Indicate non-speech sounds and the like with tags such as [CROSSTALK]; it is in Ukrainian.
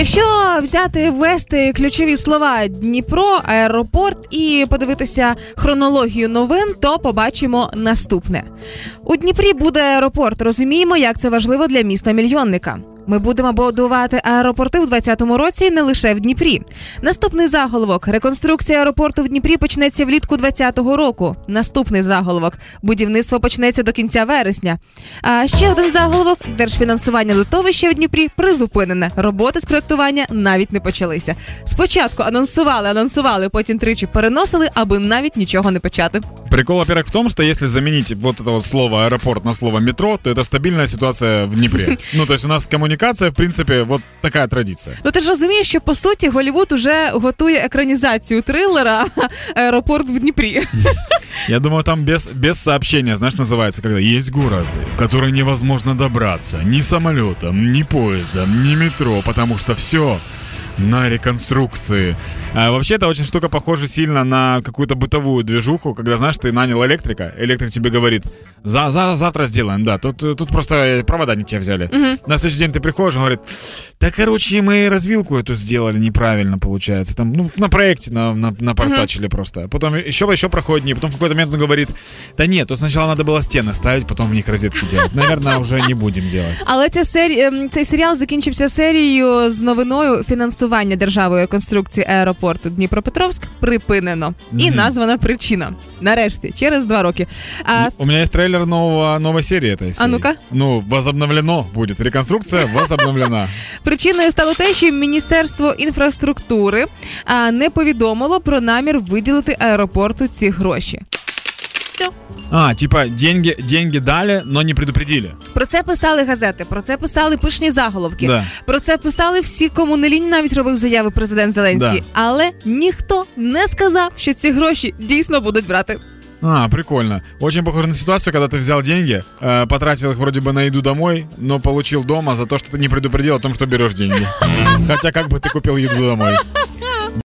Якщо взяти ввести ключові слова Дніпро, аеропорт і подивитися хронологію новин, то побачимо наступне: у Дніпрі буде аеропорт. Розуміємо, як це важливо для міста мільйонника. Ми будемо будувати аеропорти у 2020 році не лише в Дніпрі. Наступний заголовок: реконструкція аеропорту в Дніпрі почнеться влітку 2020 року. Наступний заголовок: будівництво почнеться до кінця вересня. А ще один заголовок: держфінансування литовища в Дніпрі призупинене. Роботи з проектування навіть не почалися. Спочатку анонсували, анонсували, потім тричі переносили, аби навіть нічого не почати. Прикол, во-первых, в том, что если заменить вот это вот слово аэропорт на слово метро, то это стабильная ситуация в Днепре. [LAUGHS] Ну, то есть у нас коммуникация, в принципе, вот такая традиция. Ну ти ж розумієш, що по суті Голівуд уже готує екранізацію трилера Аеропорт в Дніпрі. Я думаю, там без, без сообщения, знаешь, называется, когда есть город, в который невозможно добраться ни самолетом, ни поездом, ни метро, потому что все на реконструкции. А вообще, эта очень штука похожа сильно на какую-то бытовую движуху, когда, знаешь, ты нанял электрика, электрик тебе говорит, за, за, завтра сделаем, да, тут, тут просто провода не те взяли. Угу. На следующий день ты приходишь, он говорит, да, короче, мы развилку эту сделали неправильно, получается. Там, ну, на проекте на, на, напортачили угу. просто. Потом еще, еще проходит дни, потом в какой-то момент он говорит, да нет, то сначала надо было стены ставить, потом в них розетки делать. Наверное, уже не будем делать. Але ця серія, цей серіал закінчився серією з новиною фінансування державою реконструкції аеропорту Дніпропетровськ припинено. І названа причина. Нарешті, через два роки. А, У меня есть трейлер нового, новой серии этой всей. А ну-ка. Ну, возобновлено будет. Реконструкція возобновлена. [LAUGHS] Причиною стало те, що Міністерство інфраструктури а, не повідомило про намір виділити аеропорту ці гроші А, типа, деньги, деньги дали, но не предупредили. Про це писали газети, про це писали пишні заголовки. Да. Про це писали всі, кому не лінь навіть робив заяви президент Зеленський. Да. Але ніхто не сказав, що ці гроші дійсно будуть брати. А, прикольно. Очень похоже на ситуацию, когда ты взял деньги, э, потратил их вроде бы на еду домой, но получил дома за то, что ты не предупредил о том, что берешь деньги. [LAUGHS] Хотя как бы ты купил еду домой.